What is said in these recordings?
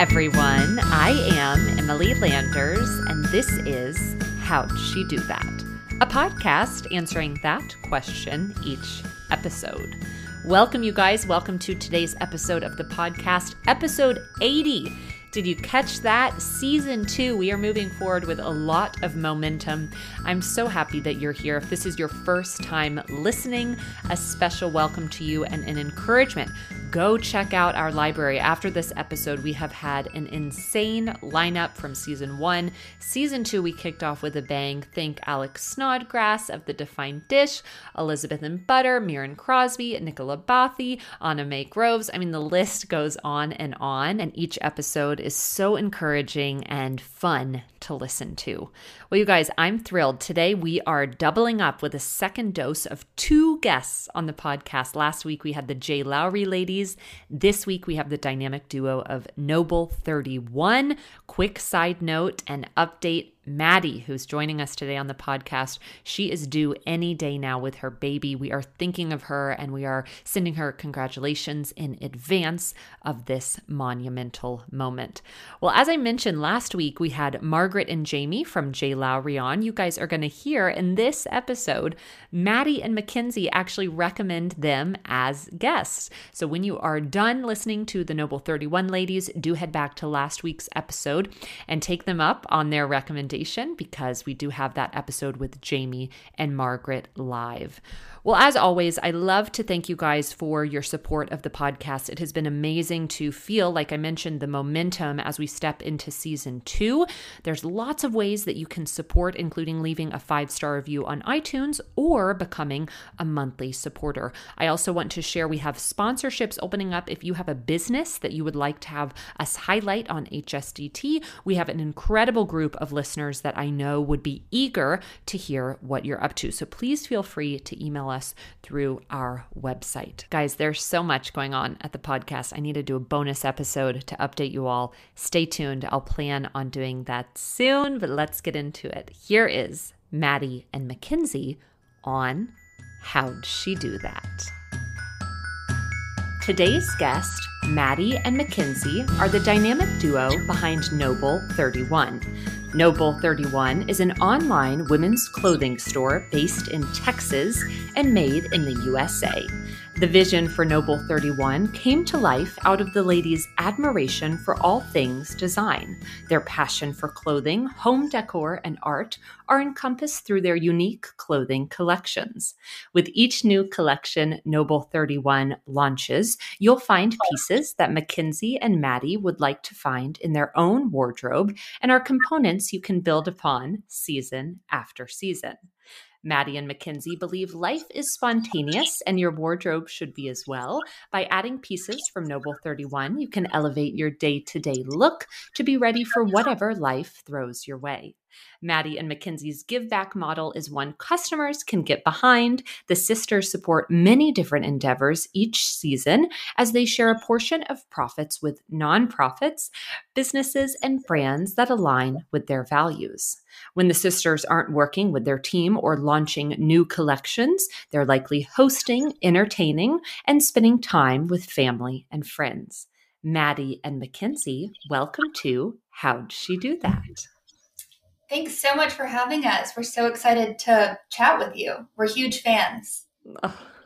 everyone. I am Emily Landers, and this is How'd She Do That? A podcast answering that question each episode. Welcome, you guys. Welcome to today's episode of the podcast, episode 80. Did you catch that? Season two, we are moving forward with a lot of momentum. I'm so happy that you're here. If this is your first time listening, a special welcome to you and an encouragement go check out our library. After this episode, we have had an insane lineup from season one. Season two, we kicked off with a bang. Think Alex Snodgrass of The Defined Dish, Elizabeth and Butter, Miriam Crosby, Nicola Bathie, Anna Mae Groves. I mean, the list goes on and on, and each episode is so encouraging and fun to listen to. Well, you guys, I'm thrilled. Today we are doubling up with a second dose of two guests on the podcast. Last week we had the Jay Lowry This week we have the dynamic duo of Noble 31. Quick side note and update Maddie, who's joining us today on the podcast, she is due any day now with her baby. We are thinking of her and we are sending her congratulations in advance of this monumental moment. Well, as I mentioned last week, we had Margaret and Jamie from J. Lowry on. You guys are going to hear in this episode, Maddie and Mackenzie actually recommend them as guests. So when you are done listening to the Noble 31 ladies, do head back to last week's episode and take them up on their recommendation because we do have that episode with Jamie and Margaret live. Well, as always, I love to thank you guys for your support of the podcast. It has been amazing to feel, like I mentioned, the momentum as we step into season two. There's lots of ways that you can support, including leaving a five star review on iTunes or becoming a monthly supporter. I also want to share we have sponsorships opening up. If you have a business that you would like to have us highlight on HSDT, we have an incredible group of listeners that I know would be eager to hear what you're up to. So please feel free to email us through our website. Guys, there's so much going on at the podcast. I need to do a bonus episode to update you all. Stay tuned. I'll plan on doing that soon, but let's get into it. Here is Maddie and Mackenzie on How'd She Do That? Today's guest, Maddie and Mackenzie, are the dynamic duo behind Noble 31. Noble 31 is an online women's clothing store based in Texas and made in the USA. The vision for Noble 31 came to life out of the ladies' admiration for all things design. Their passion for clothing, home decor, and art are encompassed through their unique clothing collections. With each new collection Noble 31 launches, you'll find pieces that Mackenzie and Maddie would like to find in their own wardrobe and are components you can build upon season after season. Maddie and Mackenzie believe life is spontaneous and your wardrobe should be as well. By adding pieces from Noble 31, you can elevate your day to day look to be ready for whatever life throws your way. Maddie and Mackenzie's give back model is one customers can get behind. The sisters support many different endeavors each season as they share a portion of profits with nonprofits, businesses, and brands that align with their values. When the sisters aren't working with their team or launching new collections, they're likely hosting, entertaining, and spending time with family and friends. Maddie and Mackenzie, welcome to How'd She Do That? Thanks so much for having us. We're so excited to chat with you. We're huge fans.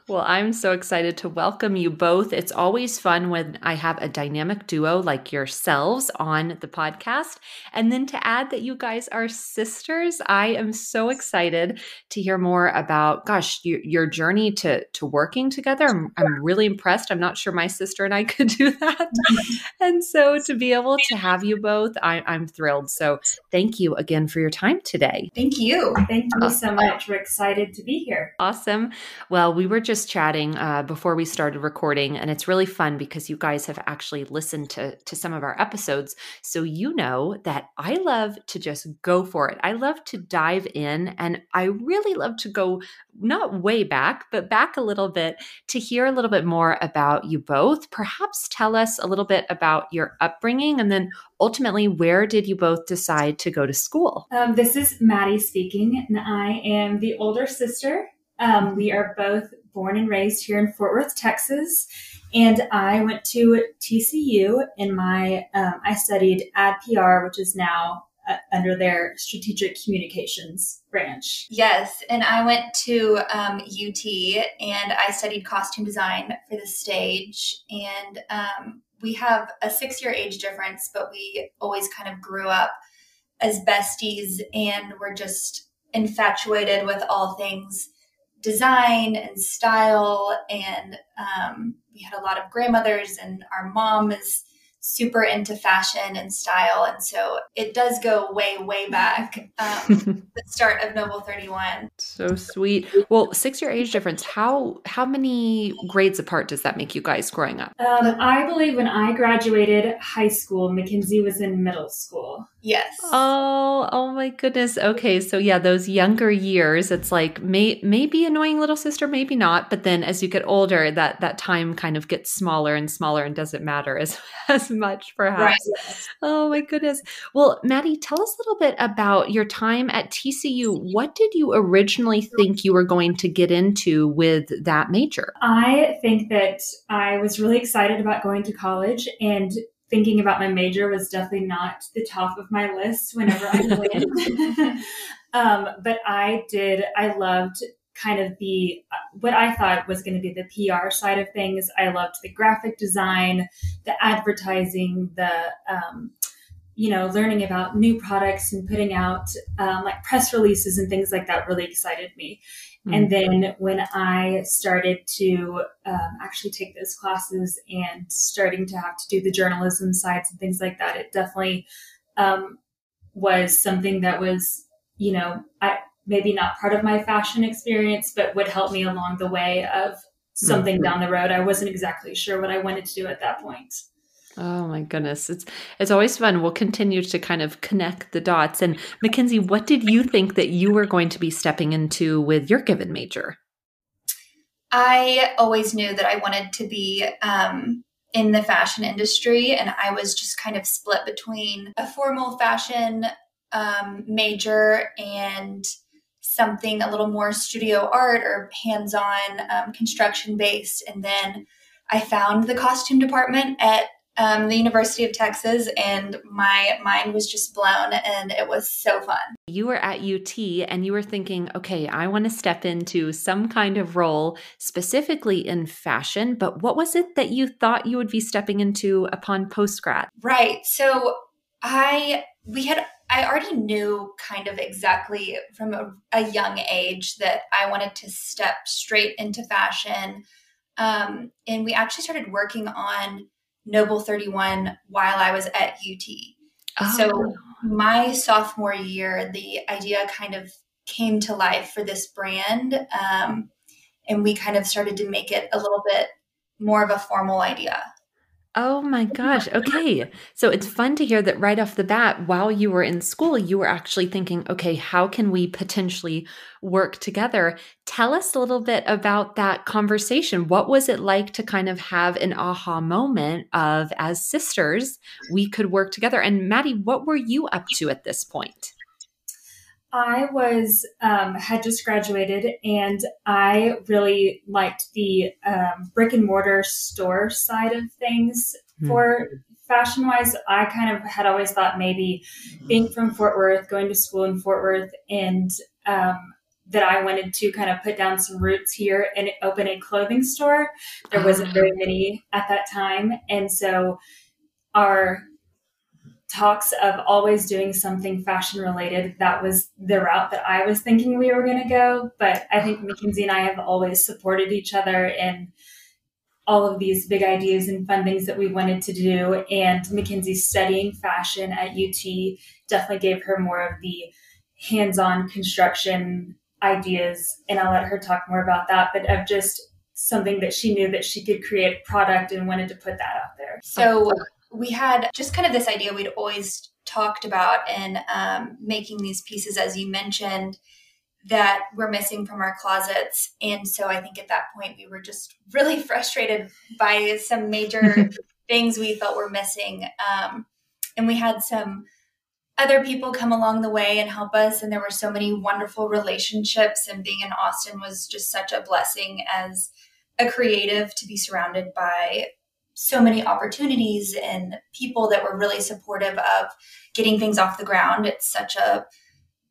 Well, I'm so excited to welcome you both. It's always fun when I have a dynamic duo like yourselves on the podcast. And then to add that you guys are sisters, I am so excited to hear more about, gosh, your, your journey to, to working together. I'm, I'm really impressed. I'm not sure my sister and I could do that. and so to be able to have you both, I, I'm thrilled. So thank you again for your time today. Thank you. Thank you so much. We're excited to be here. Awesome. Well, we were just just chatting uh, before we started recording, and it's really fun because you guys have actually listened to to some of our episodes, so you know that I love to just go for it. I love to dive in, and I really love to go not way back, but back a little bit to hear a little bit more about you both. Perhaps tell us a little bit about your upbringing, and then ultimately, where did you both decide to go to school? Um, this is Maddie speaking, and I am the older sister. Um, we are both born and raised here in Fort Worth, Texas, and I went to TCU. In my, um, I studied ad PR, which is now uh, under their strategic communications branch. Yes, and I went to um, UT and I studied costume design for the stage. And um, we have a six year age difference, but we always kind of grew up as besties and we're just infatuated with all things design and style. And um, we had a lot of grandmothers, and our mom is super into fashion and style. And so it does go way, way back, um, the start of Noble 31. So sweet. Well, six year age difference. How how many grades apart does that make you guys growing up? Um, I believe when I graduated high school, Mackenzie was in middle school. Yes. Oh, oh my goodness. Okay, so yeah, those younger years, it's like may maybe annoying little sister, maybe not. But then as you get older, that that time kind of gets smaller and smaller and doesn't matter as as much, perhaps. Right. Oh my goodness. Well, Maddie, tell us a little bit about your time at TCU. What did you originally think you were going to get into with that major? I think that I was really excited about going to college and thinking about my major was definitely not the top of my list whenever I went. um, but I did, I loved kind of the what I thought was going to be the PR side of things. I loved the graphic design, the advertising, the um, you know, learning about new products and putting out um, like press releases and things like that really excited me. Mm-hmm. And then when I started to um, actually take those classes and starting to have to do the journalism sides and things like that, it definitely um, was something that was, you know, I maybe not part of my fashion experience, but would help me along the way of something mm-hmm. down the road. I wasn't exactly sure what I wanted to do at that point. Oh my goodness. It's it's always fun. We'll continue to kind of connect the dots. And Mackenzie, what did you think that you were going to be stepping into with your given major? I always knew that I wanted to be um, in the fashion industry, and I was just kind of split between a formal fashion um, major and something a little more studio art or hands on um, construction based. And then I found the costume department at um, the University of Texas, and my mind was just blown, and it was so fun. You were at UT and you were thinking, okay, I want to step into some kind of role specifically in fashion, but what was it that you thought you would be stepping into upon post grad? Right. So I, we had, I already knew kind of exactly from a, a young age that I wanted to step straight into fashion. Um, and we actually started working on Noble 31 while I was at UT. Oh. So my sophomore year, the idea kind of came to life for this brand. Um, and we kind of started to make it a little bit more of a formal idea. Oh my gosh. Okay. So it's fun to hear that right off the bat, while you were in school, you were actually thinking, okay, how can we potentially work together? Tell us a little bit about that conversation. What was it like to kind of have an aha moment of, as sisters, we could work together? And Maddie, what were you up to at this point? I was um, had just graduated, and I really liked the um, brick and mortar store side of things. Mm-hmm. For fashion wise, I kind of had always thought maybe being from Fort Worth, going to school in Fort Worth, and um, that I wanted to kind of put down some roots here and open a clothing store. There wasn't very ah. many at that time, and so our talks of always doing something fashion related. That was the route that I was thinking we were going to go. But I think Mackenzie and I have always supported each other in all of these big ideas and fun things that we wanted to do. And Mackenzie studying fashion at UT definitely gave her more of the hands on construction ideas. And I'll let her talk more about that, but of just something that she knew that she could create product and wanted to put that out there. So we had just kind of this idea we'd always talked about in um, making these pieces, as you mentioned, that were missing from our closets. And so I think at that point we were just really frustrated by some major things we felt were missing. Um, and we had some other people come along the way and help us. And there were so many wonderful relationships. And being in Austin was just such a blessing as a creative to be surrounded by so many opportunities and people that were really supportive of getting things off the ground. It's such a,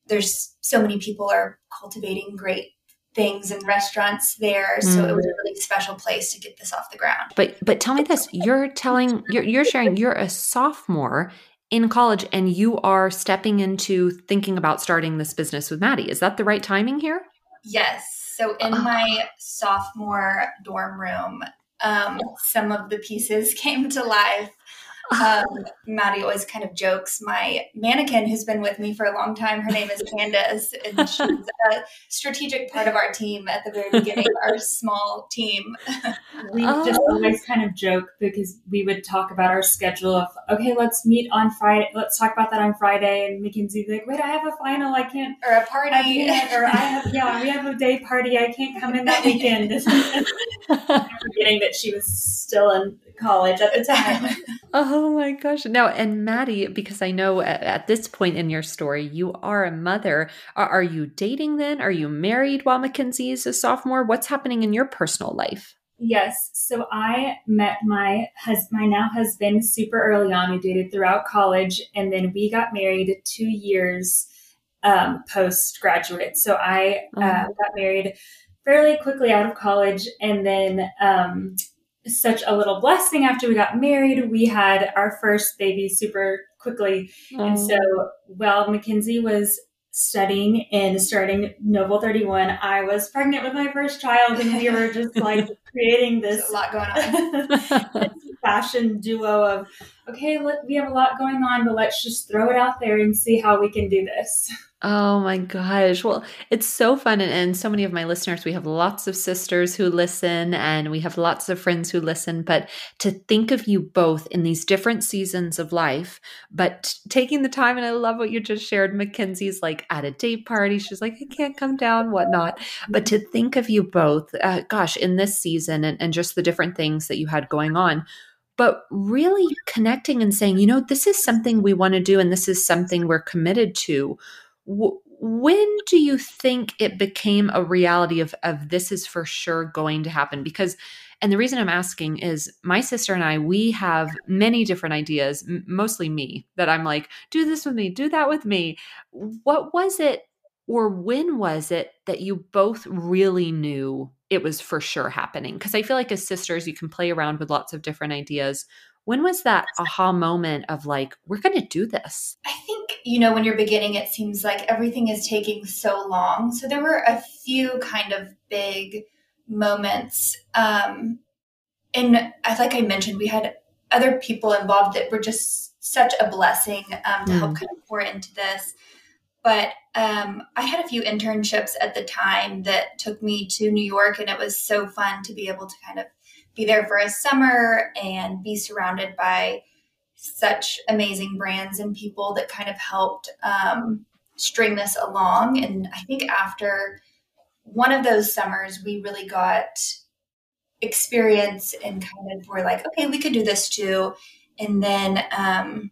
there's so many people are cultivating great things and restaurants there so mm. it was a really special place to get this off the ground but but tell me this you're telling you're, you're sharing you're a sophomore in college and you are stepping into thinking about starting this business with Maddie. Is that the right timing here? Yes. So in my sophomore dorm room, um, some of the pieces came to life um, Maddie always kind of jokes. My mannequin, who's been with me for a long time, her name is Candace, and she's a strategic part of our team at the very beginning, our small team. we oh. just always kind of joke because we would talk about our schedule of, okay, let's meet on Friday. Let's talk about that on Friday. And Mackenzie's like, wait, I have a final. I can't. Or a party. I or I have, yeah, we have a day party. I can't come in that weekend. Forgetting that she was still in college at the time. oh my gosh. Now, and Maddie, because I know at, at, this point in your story, you are a mother. Are, are you dating then? Are you married while Mackenzie is a sophomore? What's happening in your personal life? Yes. So I met my hus- my now husband super early on. We dated throughout college, and then we got married two years um, post graduate. So I uh, mm-hmm. got married fairly quickly out of college, and then um, such a little blessing after we got married. We had our first baby super quickly. Oh. And so while Mackenzie was studying and starting Noble 31, I was pregnant with my first child and we were just like creating this a lot going on. fashion duo of okay, look, we have a lot going on, but let's just throw it out there and see how we can do this. Oh my gosh. Well, it's so fun. And, and, so many of my listeners, we have lots of sisters who listen and we have lots of friends who listen. But to think of you both in these different seasons of life, but taking the time, and I love what you just shared. Mackenzie's like at a date party. She's like, I can't come down, whatnot. But to think of you both, uh, gosh, in this season and, and just the different things that you had going on but really connecting and saying, you know, this is something we want to do and this is something we're committed to when do you think it became a reality of of this is for sure going to happen? Because and the reason i'm asking is my sister and i we have many different ideas m- mostly me that i'm like do this with me do that with me. What was it or when was it that you both really knew it was for sure happening? Because i feel like as sisters you can play around with lots of different ideas when was that aha moment of like, we're going to do this? I think, you know, when you're beginning, it seems like everything is taking so long. So there were a few kind of big moments. Um, and as like I mentioned, we had other people involved that were just such a blessing um, to mm. help kind of pour into this. But um, I had a few internships at the time that took me to New York, and it was so fun to be able to kind of be there for a summer and be surrounded by such amazing brands and people that kind of helped um, string this along. And I think after one of those summers, we really got experience and kind of were like, okay, we could do this too. And then um,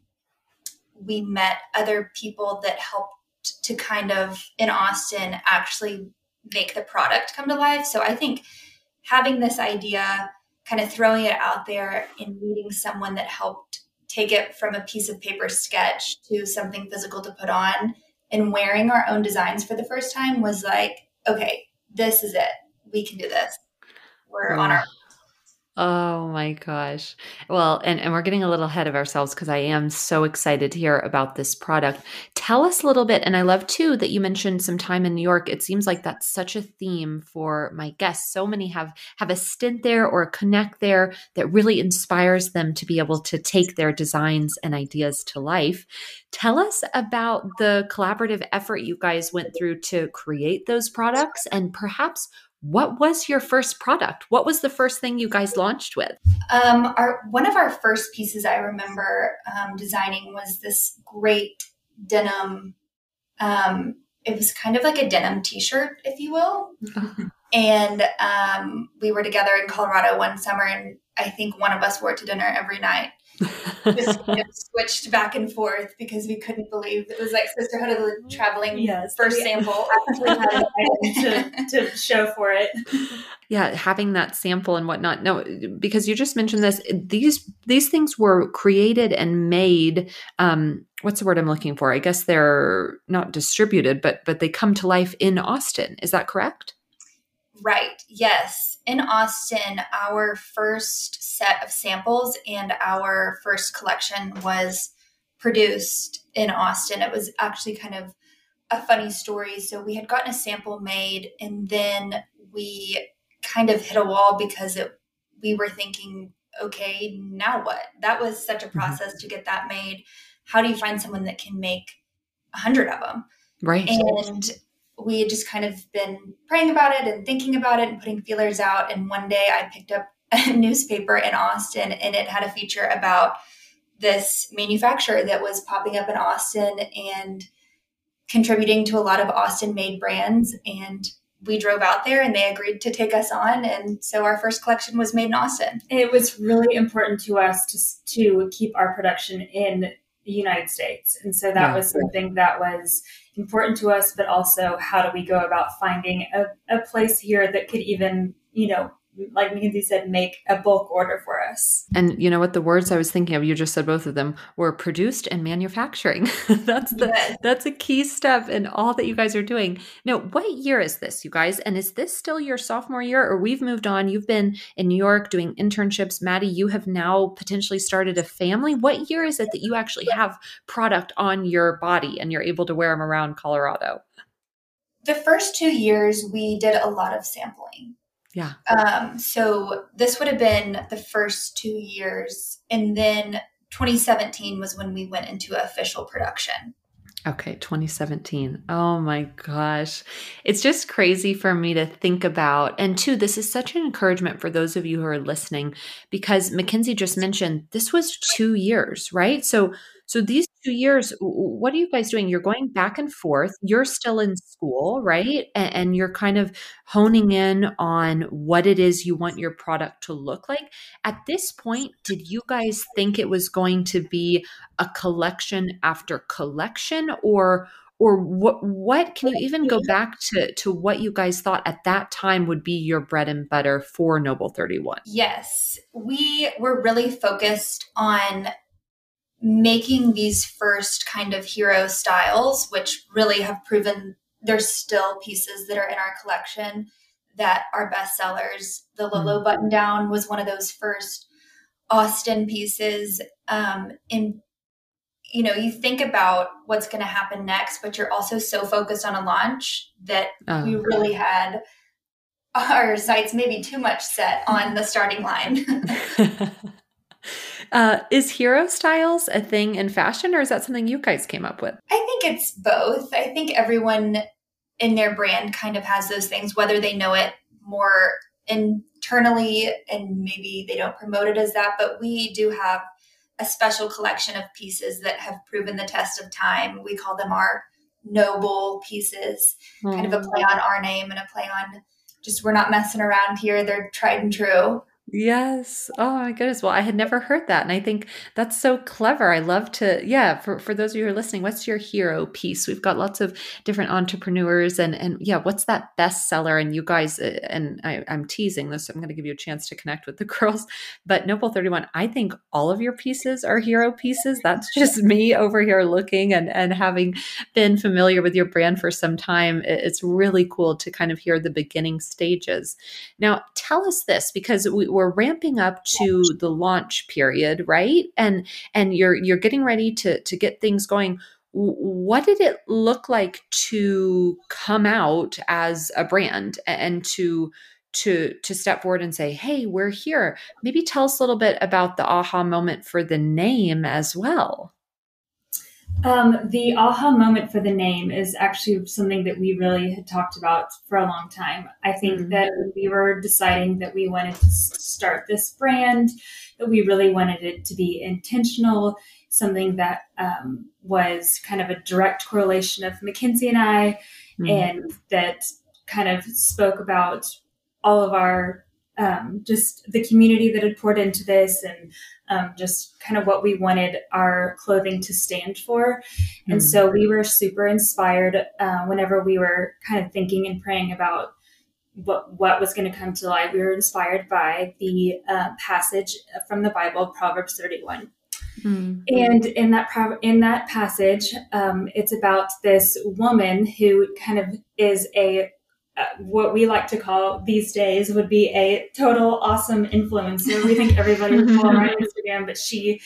we met other people that helped to kind of in Austin actually make the product come to life. So I think having this idea kind of throwing it out there and meeting someone that helped take it from a piece of paper sketch to something physical to put on and wearing our own designs for the first time was like, okay, this is it. We can do this. We're on our Oh my gosh. Well, and, and we're getting a little ahead of ourselves because I am so excited to hear about this product. Tell us a little bit, and I love too that you mentioned some time in New York. It seems like that's such a theme for my guests. So many have have a stint there or a connect there that really inspires them to be able to take their designs and ideas to life. Tell us about the collaborative effort you guys went through to create those products and perhaps what was your first product? What was the first thing you guys launched with? Um, our one of our first pieces I remember um, designing was this great denim. Um, it was kind of like a denim T-shirt, if you will. and um, we were together in Colorado one summer, and I think one of us wore it to dinner every night. Just you know, switched back and forth because we couldn't believe it was like Sisterhood of the Traveling yes, first sample. to, to show for it. Yeah, having that sample and whatnot. No, because you just mentioned this. These these things were created and made. Um, what's the word I'm looking for? I guess they're not distributed, but but they come to life in Austin. Is that correct? Right. Yes. In Austin, our first set of samples and our first collection was produced in Austin. It was actually kind of a funny story. So we had gotten a sample made and then we kind of hit a wall because it we were thinking, okay, now what? That was such a mm-hmm. process to get that made. How do you find someone that can make a hundred of them? Right. And we had just kind of been praying about it and thinking about it and putting feelers out. And one day I picked up a newspaper in Austin and it had a feature about this manufacturer that was popping up in Austin and contributing to a lot of Austin made brands. And we drove out there and they agreed to take us on. And so our first collection was made in Austin. It was really important to us to, to keep our production in the United States. And so that yeah. was something that was important to us, but also how do we go about finding a, a place here that could even, you know, like Mackenzie said, make a bulk order for us. And you know what? The words I was thinking of, you just said both of them, were produced and manufacturing. that's the yes. that's a key step in all that you guys are doing. Now, what year is this, you guys? And is this still your sophomore year, or we've moved on? You've been in New York doing internships. Maddie, you have now potentially started a family. What year is it that you actually have product on your body and you're able to wear them around Colorado? The first two years, we did a lot of sampling. Yeah. Um, so this would have been the first two years. And then 2017 was when we went into official production. Okay, 2017. Oh my gosh. It's just crazy for me to think about. And two, this is such an encouragement for those of you who are listening because Mackenzie just mentioned this was two years, right? So so these two years, what are you guys doing? You're going back and forth. You're still in school, right? And, and, you're kind of honing in on what it is you want your product to look like. At this point, did you guys think it was going to be a collection after collection, or or what? What can you even go back to to what you guys thought at that time would be your bread and butter for Noble Thirty One? Yes, we were really focused on making these first kind of hero styles, which really have proven there's still pieces that are in our collection that are bestsellers. The Lolo mm-hmm. button down was one of those first Austin pieces. Um, and you know, you think about what's going to happen next, but you're also so focused on a launch that oh. we really had our sights maybe too much set on the starting line. Uh, is hero styles a thing in fashion, or is that something you guys came up with? I think it's both. I think everyone in their brand kind of has those things, whether they know it more internally and maybe they don't promote it as that, but we do have a special collection of pieces that have proven the test of time. We call them our noble pieces, mm. kind of a play on our name and a play on just we're not messing around here. They're tried and true. Yes. Oh my goodness. Well, I had never heard that. And I think that's so clever. I love to, yeah, for, for those of you who are listening, what's your hero piece? We've got lots of different entrepreneurs and, and yeah, what's that bestseller? And you guys, uh, and I, I'm teasing this, so I'm going to give you a chance to connect with the girls. But Noble 31, I think all of your pieces are hero pieces. That's just me over here looking and, and having been familiar with your brand for some time. It's really cool to kind of hear the beginning stages. Now, tell us this because we, we're we're ramping up to the launch period, right? And and you're you're getting ready to to get things going. What did it look like to come out as a brand and to to to step forward and say hey we're here. Maybe tell us a little bit about the aha moment for the name as well um, the aha moment for the name is actually something that we really had talked about for a long time. I think mm-hmm. that we were deciding that we wanted to start this brand, that we really wanted it to be intentional, something that um, was kind of a direct correlation of Mackenzie and I, mm-hmm. and that kind of spoke about all of our um, just the community that had poured into this and um, just kind of what we wanted our clothing to stand for. Mm-hmm. And so we were super inspired uh, whenever we were kind of thinking and praying about what what was going to come to light. We were inspired by the uh, passage from the Bible, Proverbs 31. Mm-hmm. And in that in that passage, um, it's about this woman who kind of is a what we like to call these days would be a total awesome influencer. We think everybody would follow her on Instagram, but she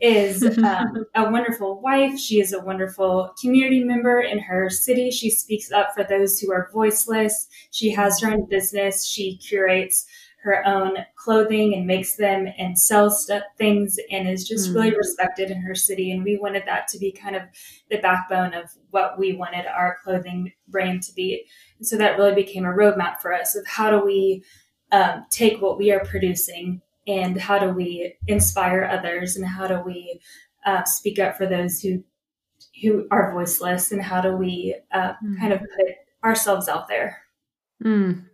is um, a wonderful wife. She is a wonderful community member in her city. She speaks up for those who are voiceless. She has her own business. She curates her own clothing and makes them and sells stuff, things and is just mm. really respected in her city. And we wanted that to be kind of the backbone of what we wanted our clothing brand to be. And so that really became a roadmap for us of how do we um, take what we are producing and how do we inspire others and how do we uh, speak up for those who who are voiceless and how do we uh, mm. kind of put ourselves out there. Mm.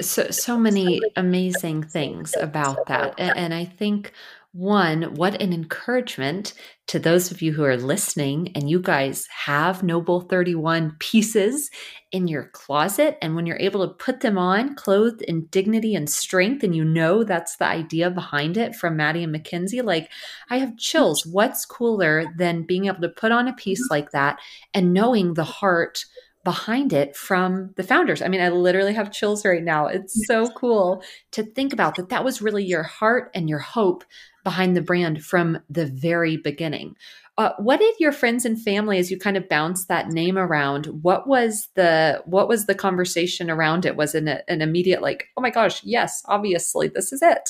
So so many amazing things about that. And, i think one what an encouragement to those of you who are listening and you guys have noble 31 pieces in your closet. And when you're able to put them on clothed in dignity and strength and you know that's the idea behind it from maddie and mackenzie like i have chills. What's cooler than being able to put on a piece like that and knowing the heart behind it from the founders. I mean, I literally have chills right now. It's so cool to think about that that was really your heart and your hope behind the brand from the very beginning. Uh, what did your friends and family as you kind of bounced that name around what was the what was the conversation around it was it an, an immediate like oh my gosh yes obviously this is it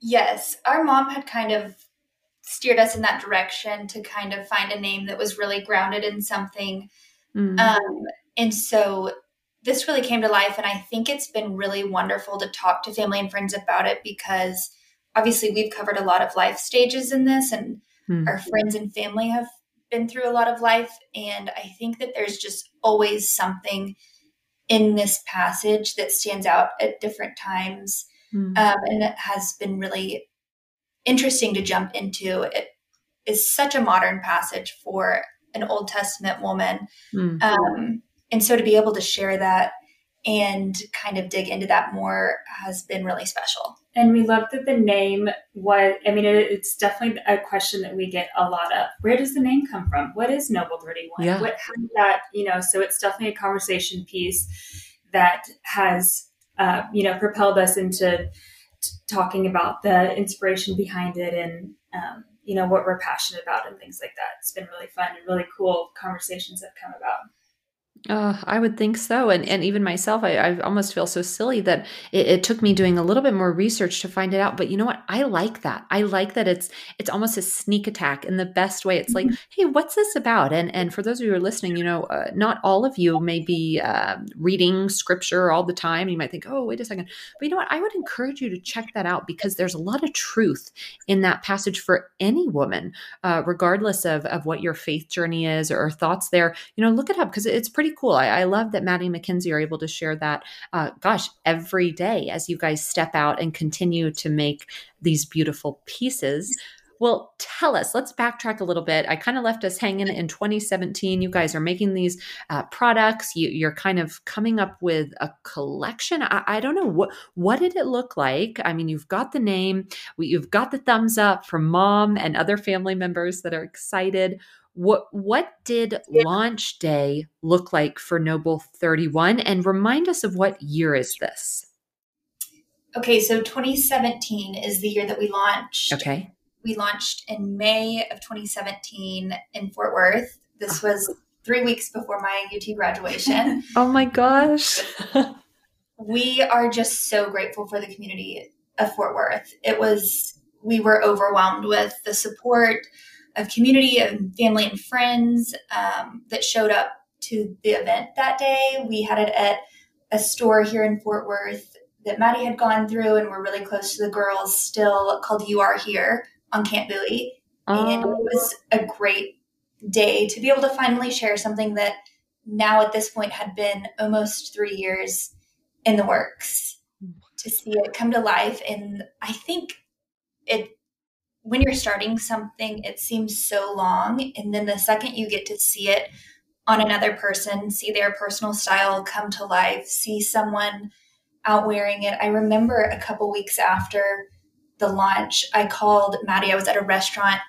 yes our mom had kind of steered us in that direction to kind of find a name that was really grounded in something Mm-hmm. Um, and so this really came to life. And I think it's been really wonderful to talk to family and friends about it because obviously we've covered a lot of life stages in this, and mm-hmm. our friends and family have been through a lot of life. And I think that there's just always something in this passage that stands out at different times. Mm-hmm. Um, and it has been really interesting to jump into. It is such a modern passage for an Old Testament woman. Mm. Um, and so to be able to share that and kind of dig into that more has been really special. And we love that the name was, I mean, it, it's definitely a question that we get a lot of. Where does the name come from? What is Noble 31? Yeah. What, how did that, you know, so it's definitely a conversation piece that has, uh, you know, propelled us into t- talking about the inspiration behind it and, um, you know what we're passionate about and things like that. It's been really fun and really cool conversations have come about. Uh, I would think so. And and even myself, I, I almost feel so silly that it, it, took me doing a little bit more research to find it out. But you know what? I like that. I like that it's it's almost a sneak attack in the best way. It's like, mm-hmm. hey, what's this about? And and for those of you who are listening, you know, uh, not all of you may be uh, reading scripture all the time. You might think, oh, wait a second. But you know what? I would encourage you to check that out because there's a lot of truth in that passage for any woman, uh, regardless of of what your faith journey is or, or thoughts there. You know, look it up because it's pretty cool. I, I, love that Maddie Mackenzie are able to share that, uh, gosh, every day as you guys step out and continue to make these beautiful pieces. Well, tell us, let's backtrack a little bit. I kind of left us hanging in 2017. You guys are making these uh, products. You, are kind of coming up with a collection. I, I, don't know what what did it look like. I mean, you've got the name, you've got the thumbs up from mom and other family members that are excited. What what did launch day look like for Noble 31 and remind us of what year is this? Okay, so 2017 is the year that we launched. Okay. We launched in May of 2017 in Fort Worth. This ah. was 3 weeks before my UT graduation. oh my gosh. we are just so grateful for the community of Fort Worth. It was we were overwhelmed with the support of community and family and friends um, that showed up to the event that day. We had it at a store here in Fort Worth that Maddie had gone through, and we're really close to the girls still called You Are Here on Camp Bowie. Oh. And it was a great day to be able to finally share something that now at this point had been almost three years in the works. to see it come to life. And I think it when you're starting something, it seems so long. And then the second you get to see it on another person, see their personal style come to life, see someone out wearing it. I remember a couple weeks after the launch, I called Maddie. I was at a restaurant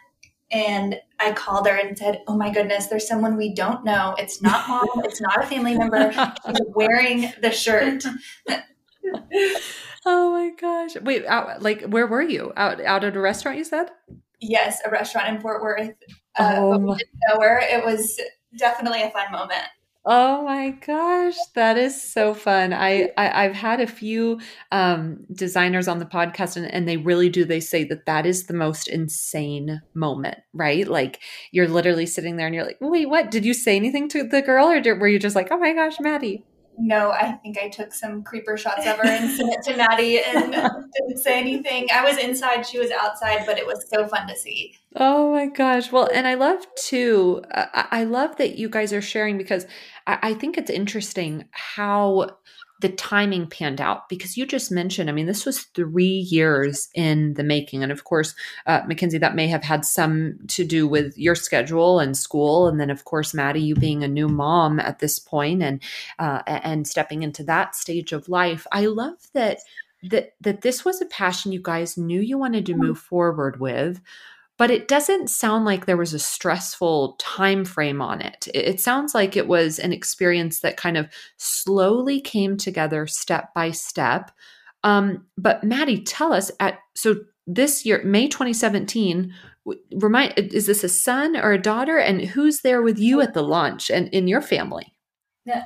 and I called her and said, Oh my goodness, there's someone we don't know. It's not mom, it's not a family member. She's wearing the shirt. oh my gosh. Wait, out, like where were you? Out out at a restaurant you said? Yes, a restaurant in Fort Worth. Uh, oh. we didn't know her. It was definitely a fun moment. Oh my gosh, that is so fun. I, I have had a few um, designers on the podcast, and, and they really do. They say that that is the most insane moment, right? Like you're literally sitting there, and you're like, "Wait, what? Did you say anything to the girl, or did, were you just like, oh my gosh, Maddie?" No, I think I took some creeper shots of her and sent it to Maddie and didn't say anything. I was inside, she was outside, but it was so fun to see. Oh my gosh. Well, and I love too, uh, I love that you guys are sharing because I, I think it's interesting how the timing panned out because you just mentioned, I mean, this was three years in the making. And of course, uh, Mackenzie, that may have had some to do with your schedule and school. And then, of course, Maddie, you being a new mom at this point and, uh, and stepping into that stage of life. I love that, that, that this was a passion you guys knew you wanted to move forward with but it doesn't sound like there was a stressful time frame on it. It sounds like it was an experience that kind of slowly came together step by step. Um, but maddie tell us at so this year may 2017 remind is this a son or a daughter? And who's there with you at the launch and in your family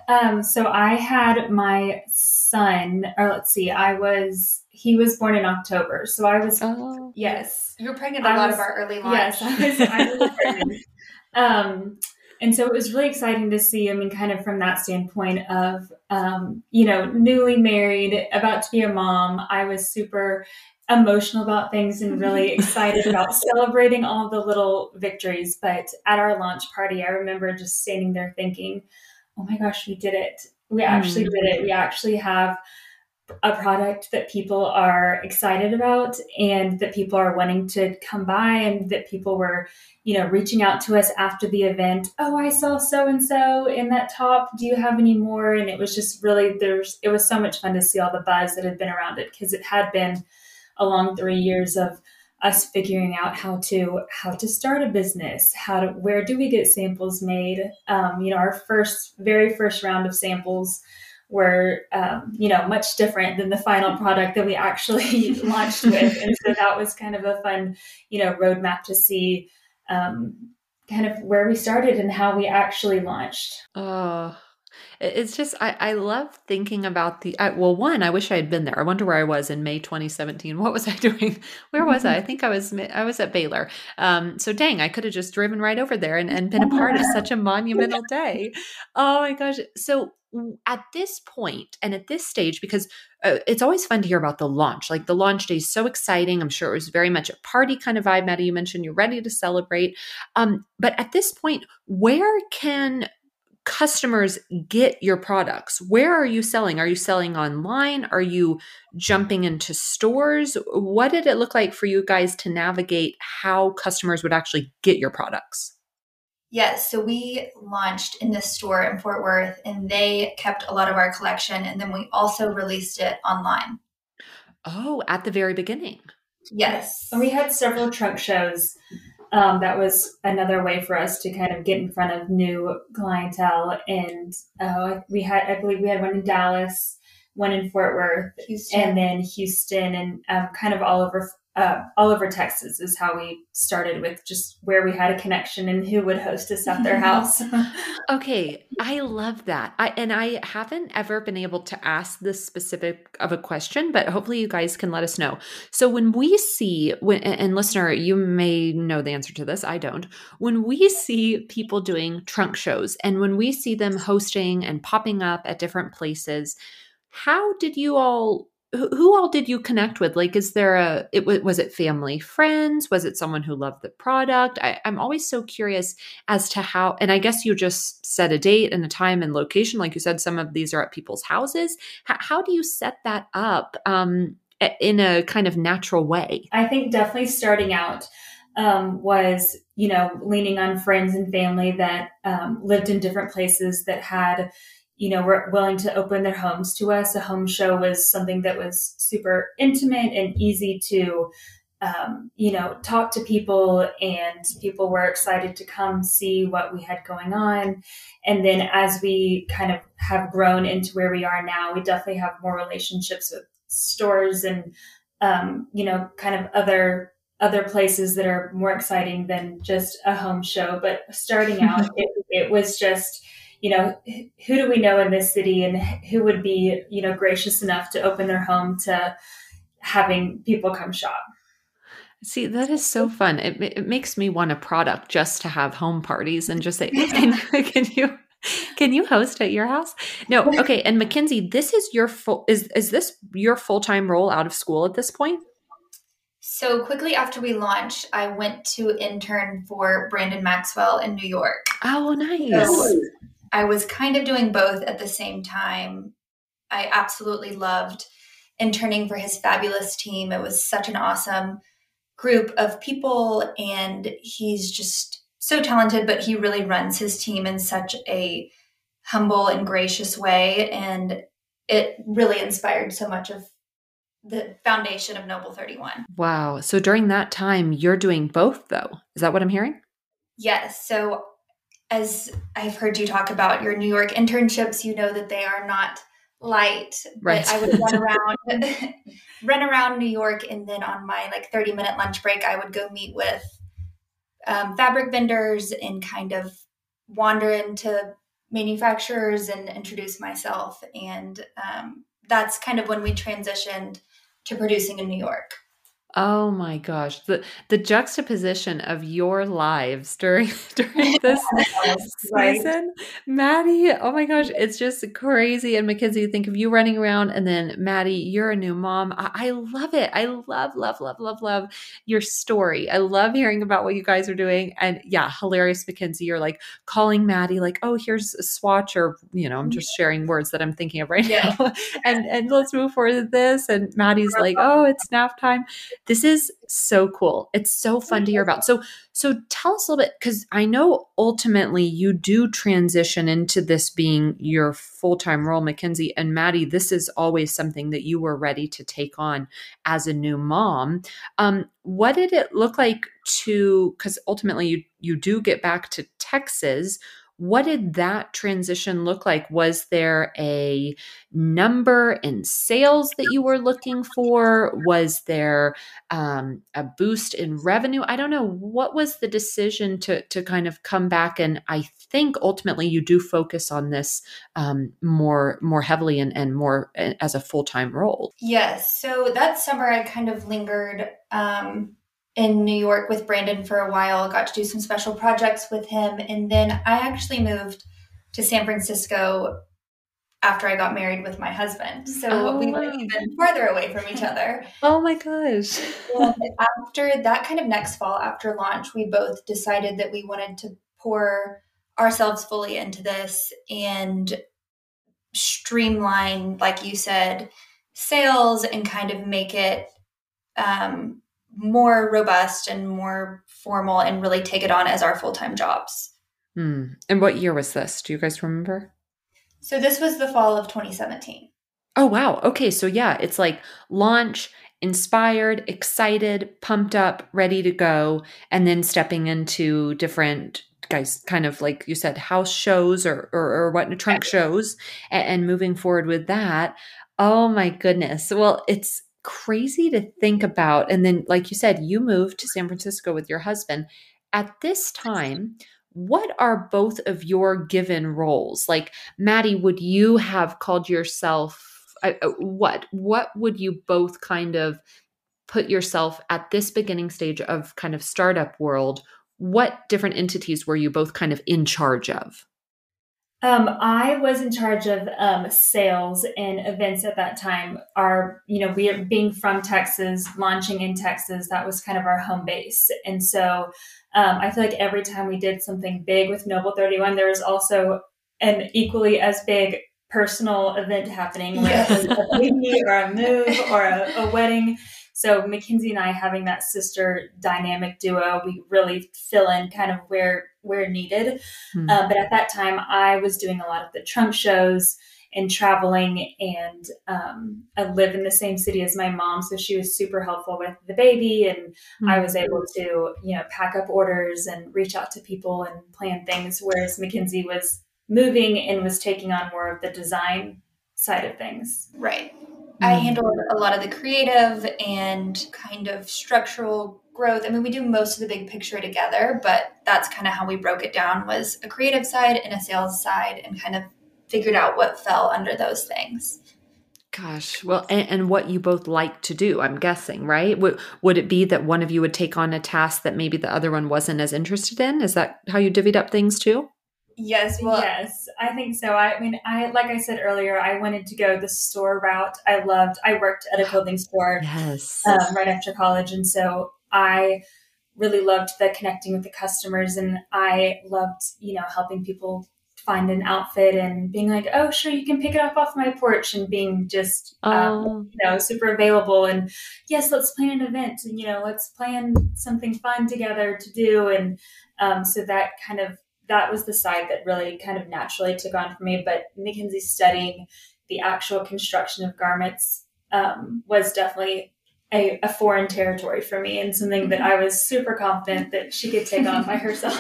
um, so I had my son, or let's see, I was he was born in October, so I was oh. yes, you were pregnant a I lot was, of our early launch. Yes, I was, I was pregnant. Um, and so it was really exciting to see. I mean, kind of from that standpoint of um, you know, newly married, about to be a mom. I was super emotional about things and really excited about celebrating all the little victories. But at our launch party, I remember just standing there thinking oh my gosh, we did it. We actually mm. did it. We actually have a product that people are excited about and that people are wanting to come by and that people were you know reaching out to us after the event oh i saw so and so in that top do you have any more and it was just really there's it was so much fun to see all the buzz that had been around it because it had been a long three years of us figuring out how to how to start a business how to where do we get samples made? Um, you know our first very first round of samples were um, you know much different than the final product that we actually launched with. And so that was kind of a fun you know roadmap to see um, kind of where we started and how we actually launched. Oh it's just I, I love thinking about the I, well one I wish I had been there. I wonder where I was in May 2017. What was I doing? Where was I? I think I was I was at Baylor. Um, so dang, I could have just driven right over there and, and been a part of such a monumental day. Oh my gosh! So at this point and at this stage because uh, it's always fun to hear about the launch like the launch day is so exciting i'm sure it was very much a party kind of vibe maddie you mentioned you're ready to celebrate um, but at this point where can customers get your products? Where are you selling? Are you selling online? Are you jumping into stores? What did it look like for you guys to navigate how customers would actually get your products? Yes, so we launched in the store in Fort Worth and they kept a lot of our collection and then we also released it online. Oh, at the very beginning. Yes. And we had several trunk shows um, that was another way for us to kind of get in front of new clientele. And uh, we had, I believe, we had one in Dallas, one in Fort Worth, Houston. and then Houston, and um, kind of all over uh, all over Texas is how we started with just where we had a connection and who would host us at their house. okay, I love that. I and I haven't ever been able to ask this specific of a question, but hopefully you guys can let us know. So when we see when and listener, you may know the answer to this, I don't. When we see people doing trunk shows and when we see them hosting and popping up at different places, how did you all who, all did you connect with? Like, is there a, it was it family, friends? Was it someone who loved the product? I, I'm always so curious as to how, and I guess you just set a date and a time and location. Like you said, some of these are at people's houses. How do you set that up um, in a kind of natural way? I think definitely starting out um, was, you know, leaning on friends and family that um, lived in different places that had, you know, were willing to open their homes to us. A home show was something that was super intimate and easy to, um, you know, talk to people, and people were excited to come see what we had going on. And then as we kind of have grown into where we are now, we definitely have more relationships with stores and, um, you know, kind of other other places that are more exciting than just a home show. But starting out, it, it was just you know, who do we know in this city and who would be, you know, gracious enough to open their home to having people come shop? See, that is so fun. It, it makes me want a product just to have home parties and just say, can, can you can you host at your house? No. Okay. And Mackenzie, this is your full is is this your full-time role out of school at this point? So quickly after we launched, I went to intern for Brandon Maxwell in New York. Oh, nice. Oh, so I was kind of doing both at the same time. I absolutely loved interning for his fabulous team. It was such an awesome group of people, and he's just so talented, but he really runs his team in such a humble and gracious way. And it really inspired so much of the foundation of Noble 31. Wow. So during that time, you're doing both, though. Is that what I'm hearing? Yes. So as I've heard you talk about your New York internships, you know that they are not light. Right. But I would run around run around New York and then on my like 30 minute lunch break I would go meet with um, fabric vendors and kind of wander into manufacturers and introduce myself. And um, that's kind of when we transitioned to producing in New York. Oh my gosh. The the juxtaposition of your lives during during this right. season. Maddie, oh my gosh, it's just crazy. And Mackenzie, think of you running around and then Maddie, you're a new mom. I, I love it. I love, love, love, love, love your story. I love hearing about what you guys are doing. And yeah, hilarious, Mackenzie. You're like calling Maddie, like, oh, here's a swatch, or you know, I'm mm-hmm. just sharing words that I'm thinking of right yeah. now. and and let's move forward with this. And Maddie's like, oh, it's nap time this is so cool. It's so fun to hear about. So, so tell us a little bit because I know ultimately you do transition into this being your full time role, Mackenzie and Maddie. This is always something that you were ready to take on as a new mom. Um, what did it look like to? Because ultimately you you do get back to Texas what did that transition look like? Was there a number in sales that you were looking for? Was there um, a boost in revenue? I don't know. What was the decision to to kind of come back? And I think ultimately you do focus on this um, more more heavily and, and more eh, as a full time role. Yes. So that summer I kind of lingered. Um, in New York with Brandon for a while, got to do some special projects with him. And then I actually moved to San Francisco after I got married with my husband. So oh, we went even farther away from each other. Oh my gosh. and after that kind of next fall, after launch, we both decided that we wanted to pour ourselves fully into this and streamline, like you said, sales and kind of make it um, more robust and more formal and really take it on as our full time jobs. Hmm. And what year was this? Do you guys remember? So this was the fall of 2017. Oh, wow. Okay. So, yeah, it's like launch, inspired, excited, pumped up, ready to go, and then stepping into different guys kind of like you said house shows or or, or what trunk shows and, and moving forward with that oh my goodness well it's crazy to think about. And then, like you said, you moved to San Francisco with your husband. At this time, what are both of your given roles? Like, Maddie, would you have called yourself uh, uh, what? What would you both kind of put yourself at this beginning stage of kind of startup world? What different entities were you both kind of in charge of? Um, I was in charge of um, sales and events at that time. Our, you know, we are being from Texas, launching in Texas, that was kind of our home base. And so um, I feel like every time we did something big with Noble 31, there was also an equally as big personal event happening, yes. a baby or a move or a, a wedding. So Mackenzie and I having that sister dynamic duo, we really fill in kind of where where needed. Mm-hmm. Uh, but at that time, I was doing a lot of the trunk shows and traveling, and um, I live in the same city as my mom, so she was super helpful with the baby, and mm-hmm. I was able to you know pack up orders and reach out to people and plan things. Whereas Mackenzie was moving and was taking on more of the design side of things. Right. I mm. handled a lot of the creative and kind of structural growth. I mean, we do most of the big picture together, but that's kind of how we broke it down was a creative side and a sales side and kind of figured out what fell under those things. Gosh, well, and, and, what you both like to do, I'm guessing, right? Would would it be that one of you would take on a task that maybe the other one wasn't as interested in? Is that how you divvied up things too? Yes, well, yes, I think so. I mean, I like I said earlier, I wanted to go the store route. I loved. I worked at a clothing store yes. um, right after college, and so I really loved the connecting with the customers, and I loved you know helping people find an outfit and being like, oh, sure, you can pick it up off my porch, and being just um, oh. you know super available. And yes, let's plan an event, and you know, let's plan something fun together to do, and um, so that kind of that was the side that really kind of naturally took on for me. But Mackenzie studying the actual construction of garments um, was definitely a, a, foreign territory for me and something that mm-hmm. I was super confident that she could take on by herself.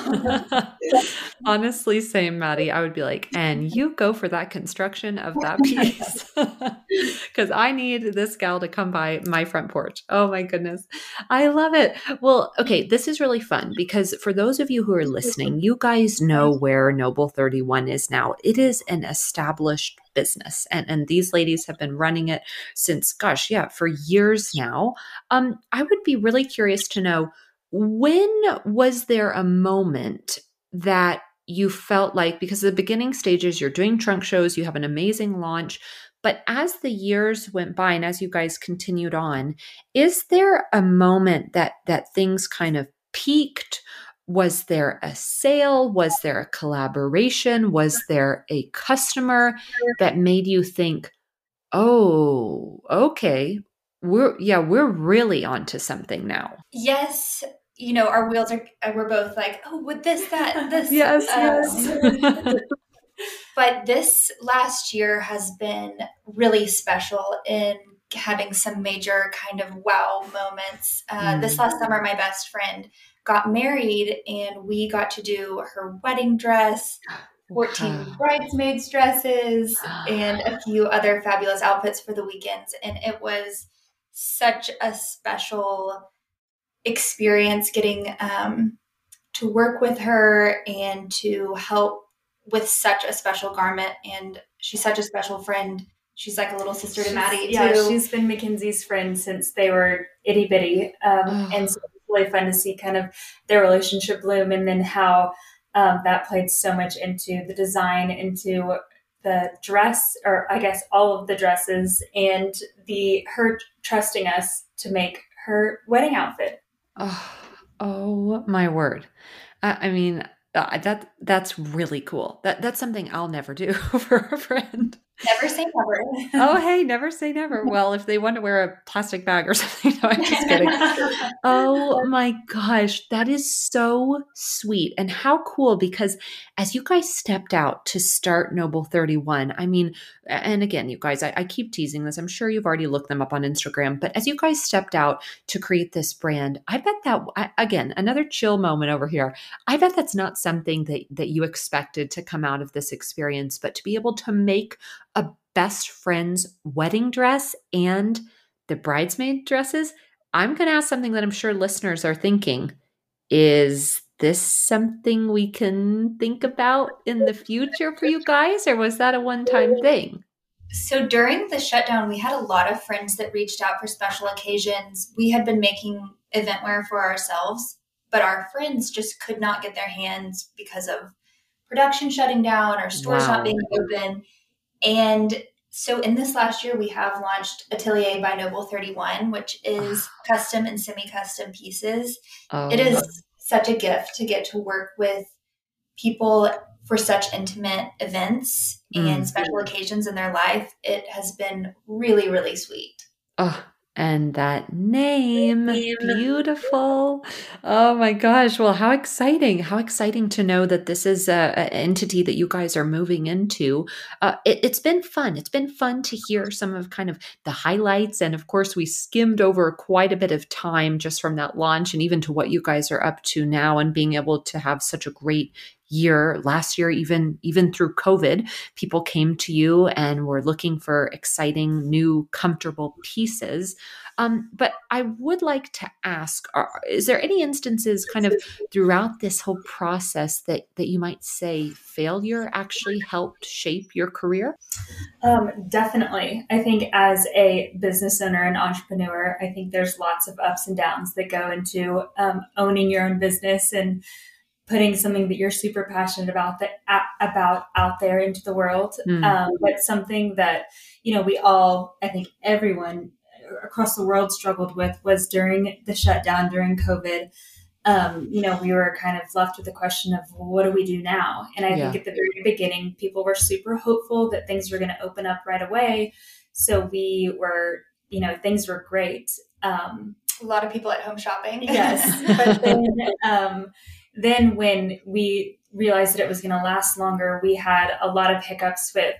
Honestly, same, Maddie. I would be like, and you go for that construction of that piece because I need this gal to come by my front porch. Oh my goodness. I love it. Well, okay, this is really fun because for those of you who are listening, you guys know where Noble 31 is now. It is an established business. And, and these ladies have been running it since, gosh, yeah, for years now. Um, I would be really curious to know when was there a moment that you felt like, because the beginning stages, you're doing trunk shows, you have an amazing launch. But as the years went by and as you guys continued on, is there a moment that that things kind of peaked was there a sale? Was there a collaboration? Was there a customer that made you think, oh, okay, we're, yeah, we're really onto something now? Yes. You know, our wheels are, uh, we're both like, oh, with this, that, this. yes, um, yes. but this last year has been really special in having some major kind of wow moments. Uh, mm. This last summer, my best friend got married and we got to do her wedding dress 14 bridesmaids dresses and a few other fabulous outfits for the weekends. And it was such a special experience getting um, to work with her and to help with such a special garment. And she's such a special friend. She's like a little sister to Maddie yeah too. she's been Mackenzie's friend since they were itty bitty. Um, and so really fun to see kind of their relationship bloom and then how um, that played so much into the design, into the dress, or I guess all of the dresses, and the her trusting us to make her wedding outfit. Oh, oh my word! I mean, uh, that that's really cool. That that's something I'll never do for a friend. Never say never. oh, hey, never say never. Well, if they want to wear a plastic bag or something, no, I'm just kidding. oh my gosh, that is so sweet. And how cool because as you guys stepped out to start Noble 31, I mean, and again, you guys, I, I keep teasing this. I'm sure you've already looked them up on Instagram, but as you guys stepped out to create this brand, I bet that, I, again, another chill moment over here. I bet that's not something that, that you expected to come out of this experience, but to be able to make a best friend's wedding dress and the bridesmaid dresses, I'm going to ask something that I'm sure listeners are thinking. Is this something we can think about in the future for you guys, or was that a one time thing? So during the shutdown, we had a lot of friends that reached out for special occasions. We had been making event wear for ourselves, but our friends just could not get their hands because of production shutting down or stores Wow. not being open. And so in this last year, we have launched Atelier by Noble 31, which is custom and semi custom pieces. Oh, It is such a gift to get to work with people for such intimate events Mm. and special occasions in their life. It has been really, really sweet. Oh, and that name, Name. beautiful. Oh my gosh. Well, how exciting. How exciting to know that this is a, an entity that you guys are moving into. Uh, it, it's been fun. It's been fun to hear some of kind of the highlights. And of course, we skimmed over quite a bit of time just from that launch and even to what you guys are up to now and being able to have such a great year last year even even through covid people came to you and were looking for exciting new comfortable pieces um, but i would like to ask are, is there any instances kind of throughout this whole process that that you might say failure actually helped shape your career Um, definitely. I think as a business owner and entrepreneur, I think there's lots of ups and downs that go into um, owning your own business and putting something that you're super passionate about that about out there into the world. Mm. Um, but something that you know we all, I think everyone across the world struggled with was during the shutdown during COVID. Um, you know, we were kind of left with the question of well, what do we do now? And I Yeah. think at the very beginning, people were super hopeful that things were going to open up right away. So we were, you know, things were great. Um, A lot of people at home shopping. yes, but then, um, then when we realized that it was going to last longer, we had a lot of hiccups with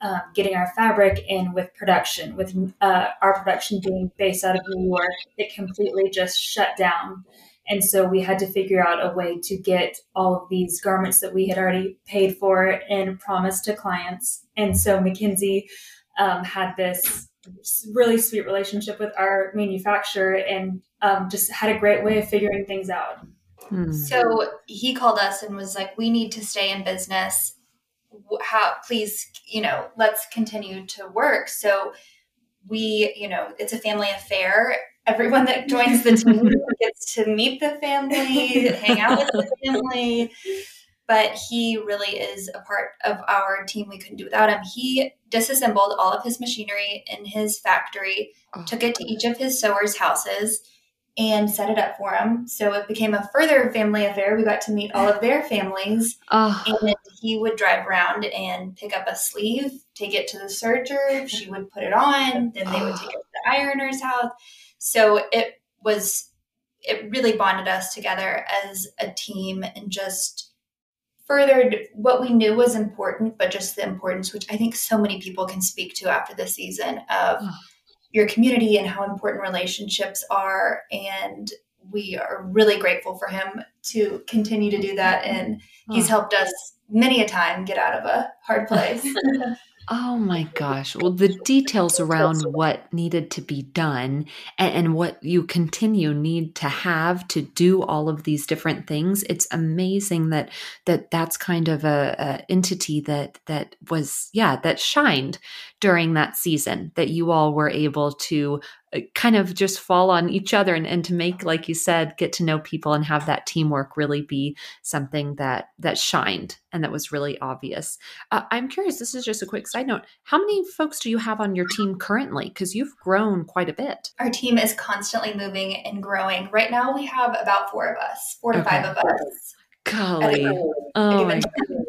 um, getting our fabric in with production. With uh, our production being based out of New York, it completely just shut down. And so we had to figure out a way to get all of these garments that we had already paid for and promised to clients. And so Mackenzie um, had this really sweet relationship with our manufacturer and um, just had a great way of figuring things out. Hmm. So he called us and was like, "We need to stay in business. How, please, you know, let's continue to work." So we, you know, it's a family affair. Everyone that joins the team gets to meet the family, hang out with the family. But he really is a part of our team. We couldn't do without him. He disassembled all of his machinery in his factory, Oh. took it to each of his sewers' houses, and set it up for him. So it became a further family affair. We got to meet all of their families, Oh, and he would drive around and pick up a sleeve, take it to the serger. She would put it on, then they would take it to the ironer's house. So it was, it really bonded us together as a team and just furthered what we knew was important, but just the importance, which I think so many people can speak to after the season of Oh. Your community and how important relationships are. And we are really grateful for him to continue to do that. And he's helped us many a time get out of a hard place. Oh my gosh. Well, the details around what needed to be done and, and, what you continue need to have to do all of these different things. It's amazing that that that's kind of a, a entity that that was yeah, that shined during that season that you all were able to kind of just fall on each other and, and to make like you said get to know people and have that teamwork really be something that that shined and that was really obvious uh, I'm curious, this is just a quick side note. How many folks do you have on your team currently? Because you've grown quite a bit. Our team is constantly moving and growing. Right now, we have about four of us, four to Okay. five of us. Golly. Oh, my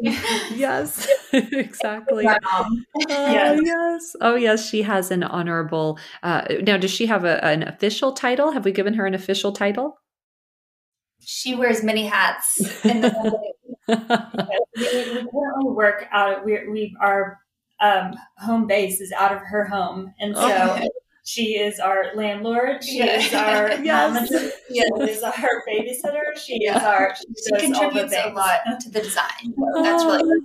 Yes, exactly. Oh, Yes. yes. Oh, yes. She has an honorable. Uh, now, does she have a, an official title? Have we given her an official title? She wears many hats. In the we, we currently work out of we, we our um, home base is out of her home and so Oh. She is our landlord she Yeah. is our Yes. mom she is our babysitter she is our she, she does all the contributes a lot to the design. So that's really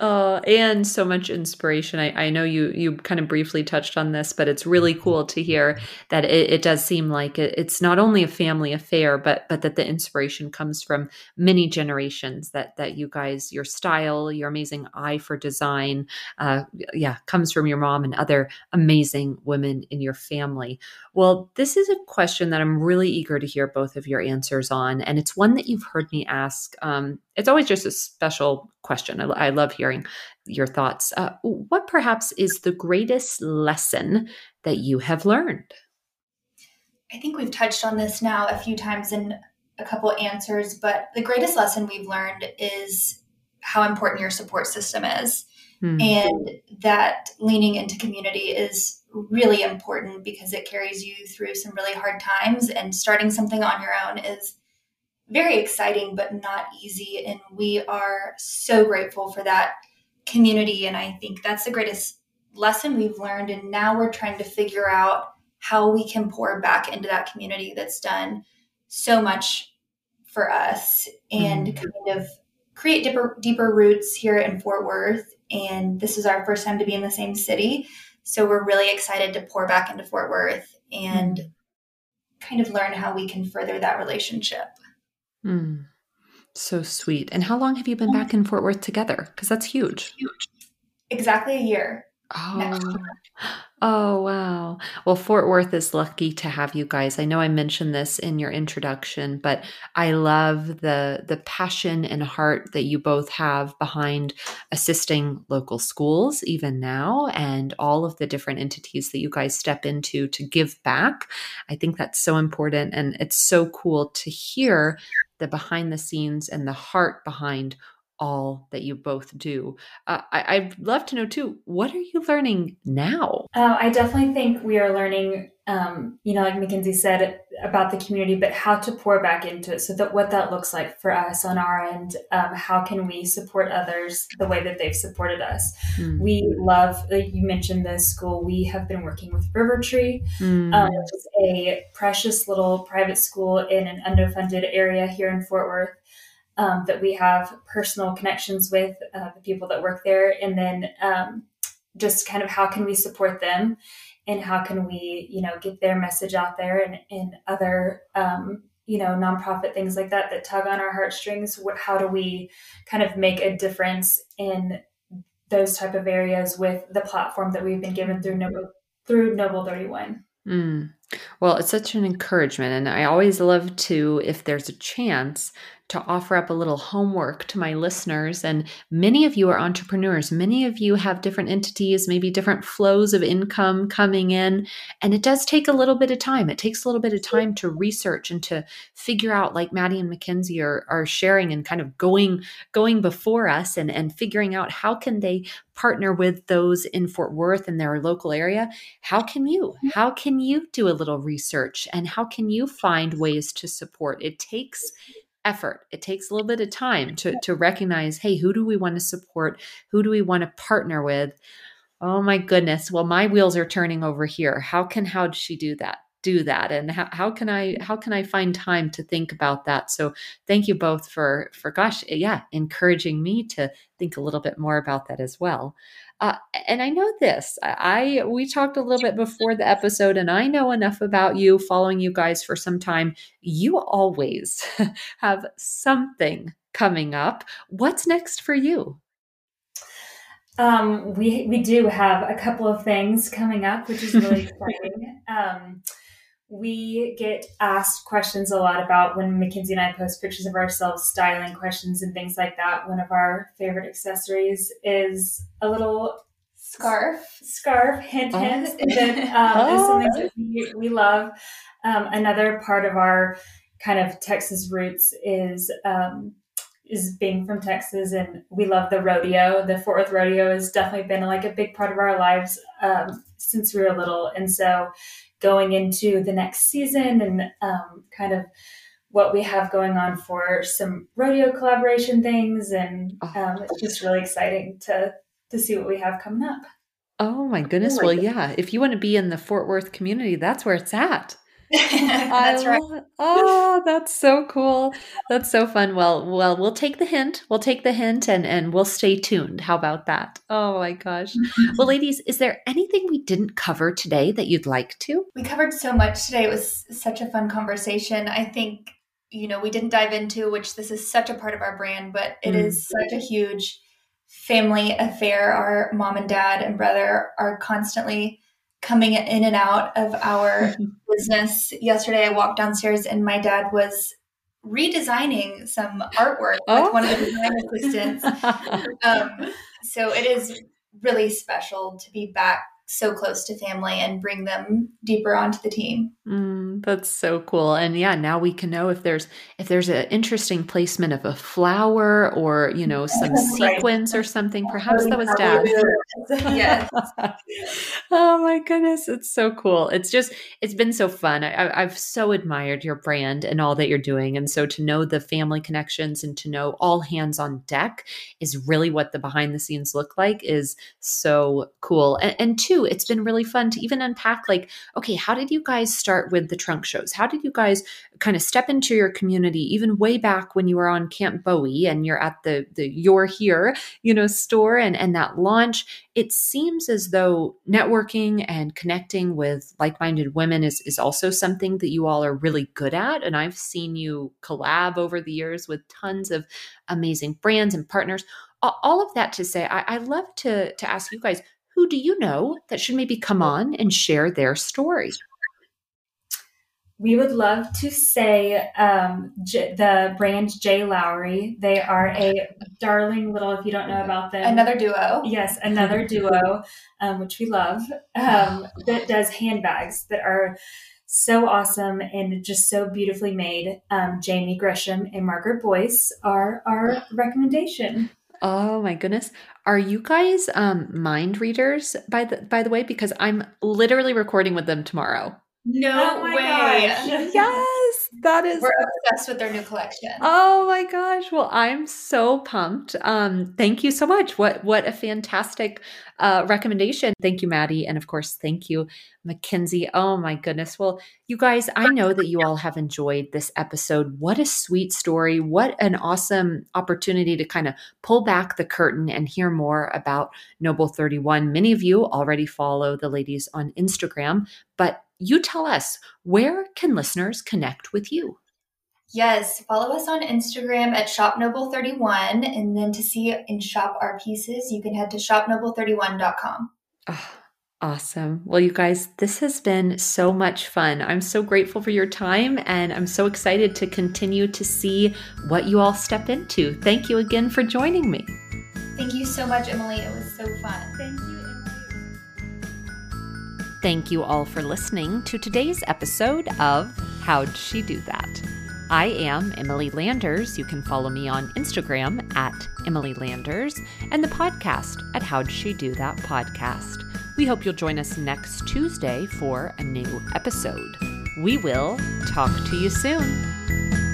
Oh, and so much inspiration. I, I know you you kind of briefly touched on this, but it's really cool to hear that it, it does seem like it, it's not only a family affair, but but that the inspiration comes from many generations. That that you guys, your style, your amazing eye for design, uh, yeah, comes from your mom and other amazing women in your family. Well, this is a question that I'm really eager to hear both of your answers on, and it's one that you've heard me ask. Um, it's always just a special question. I, I love hearing your thoughts. Uh, what perhaps is the greatest lesson that you have learned? I think we've touched on this now a few times in a couple answers, but the greatest lesson we've learned is how important your support system is. Mm-hmm. And that leaning into community is really important because it carries you through some really hard times. And starting something on your own is very exciting, but not easy. And we are so grateful for that community. And I think that's the greatest lesson we've learned. And now we're trying to figure out how we can pour back into that community that's done so much for us and mm-hmm. kind of create deeper, deeper roots here in Fort Worth. And this is our first time to be in the same city. So we're really excited to pour back into Fort Worth and mm-hmm. kind of learn how we can further that relationship. Mm, so sweet. And how long have you been back in Fort Worth together? Because that's huge. huge. Exactly a year. Oh. oh, wow. Well, Fort Worth is lucky to have you guys. I know I mentioned this in your introduction, but I love the the passion and heart that you both have behind assisting local schools even now and all of the different entities that you guys step into to give back. I think that's so important and it's so cool to hear the behind the scenes and the heart behind all that you both do. Uh, I, would love to know too, what are you learning now? Uh, I definitely think we are learning, um, you know, like Mackenzie said about the community, but how to pour back into it. So that what that looks like for us on our end, um, how can we support others the way that they've supported us? Mm. We love, like you mentioned, the school. We have been working with River Tree, mm. um, which is a precious little private school in an underfunded area here in Fort Worth um, that we have personal connections with uh, the people that work there, and then um, just kind of how can we support them, and how can we you know get their message out there, and and other um, you know nonprofit things like that that tug on our heartstrings. How do we kind of make a difference in those type of areas with the platform that we've been given through Noble through Noble Thirty One? Mm. Well, it's such an encouragement. And I always love to, if there's a chance, to offer up a little homework to my listeners. And many of you are entrepreneurs. Many of you have different entities, maybe different flows of income coming in. And it does take a little bit of time. It takes a little bit of time to research and to figure out, like Maddie and Mackenzie are, are sharing and kind of going, going before us and, and figuring out how can they partner with those in Fort Worth in their local area. How can you? Mm-hmm. How can you do a little research and how can you find ways to support? It takes effort. It takes a little bit of time to, to recognize, hey, who do we want to support? Who do we want to partner with? Oh my goodness. Well, my wheels are turning over here. How can how does she do that? do that and how, how can i mm. how can i find time to think about that so thank you both for for gosh yeah encouraging me to think a little bit more about that as well uh, and I know this. I we talked a little bit before the episode, and I know enough about you, following you guys for some time. You always have something coming up. What's next for you? Um, we we do have a couple of things coming up, which is really exciting. Um, we get asked questions a lot about when Mackenzie and I post pictures of ourselves, styling questions and things like that. One of our favorite accessories is a little scarf. Scarf, hint, hint. Oh. That um, oh. is something that we, we love. Um, another part of our kind of Texas roots is um, is being from Texas, and we love the rodeo. The Fort Worth rodeo has definitely been like a big part of our lives um, since we were little, and so going into the next season and um, kind of what we have going on for some rodeo collaboration things, and oh. um, it's just really exciting to to see what we have coming up. Oh my goodness! Oh my well, goodness. yeah, if you want to be in the Fort Worth community, that's where it's at. that's right. Oh, that's so cool. That's so fun. Well, well, we'll take the hint. We'll take the hint and and we'll stay tuned. How about that? Oh my gosh. well, ladies, is there anything we didn't cover today that you'd like to? We covered so much today. It was such a fun conversation. I think you know we didn't dive into which this is such a part of our brand, but it mm. is such a huge family affair. Our mom and dad and brother are constantly coming in and out of our business. Yesterday, I walked downstairs and my dad was redesigning some artwork oh. with one of the design assistants. um, so it is really special to be back so close to family and bring them deeper onto the team. Mm, that's so cool. And yeah, now we can know if there's if there's an interesting placement of a flower or you know some right. sequence or something. Perhaps that was dad. yes. oh my goodness, it's so cool. It's just it's been so fun. I, I've so admired your brand and all that you're doing, and so to know the family connections and to know all hands on deck is really what the behind the scenes look like. Is so cool. And, and two it's been really fun to even unpack like, okay, how did you guys start with the trunk shows? How did you guys kind of step into your community even way back when you were on Camp Bowie and you're at the the You're Here, you know, store and and that launch? It seems as though networking and connecting with like-minded women is is also something that you all are really good at. And I've seen you collab over the years with tons of amazing brands and partners all of that to say I, I, love to to ask you guys who do you know that should maybe come on and share their story? We would love to say um, J- the brand J. Lowry. They are a darling little, if you don't know about them, another duo. Yes, another duo, um, which we love, um, that does handbags that are so awesome and just so beautifully made. Um, Jamie Gresham and Margaret Boyce are our recommendation. Oh my goodness. Are you guys um mind readers by the by the way because I'm literally recording with them tomorrow. No oh way. yes, that is We're obsessed with their new collection. Oh my gosh. Well, I'm so pumped. Um thank you so much. What what a fantastic uh recommendation. Thank you Maddie and of course thank you Mackenzie. Oh my goodness. Well, you guys, I know that you all have enjoyed this episode. What a sweet story. What an awesome opportunity to kind of pull back the curtain and hear more about Noble 31. Many of you already follow the ladies on Instagram, but you tell us where can listeners connect with you? Yes, follow us on Instagram at shopnoble31. And then to see and shop our pieces, you can head to shopnoble31.com. Oh, ah, awesome. Well, you guys, this has been so much fun. I'm so grateful for your time and I'm so excited to continue to see what you all step into. Thank you again for joining me. Thank you so much, Emily. It was so fun. Thank you. Thank you all for listening to today's episode of How'd She Do That? I am Emily Landers. You can follow me on Instagram at Emily Landers and the podcast at How'd She Do That podcast. We hope you'll join us next Tuesday for a new episode. We will talk to you soon.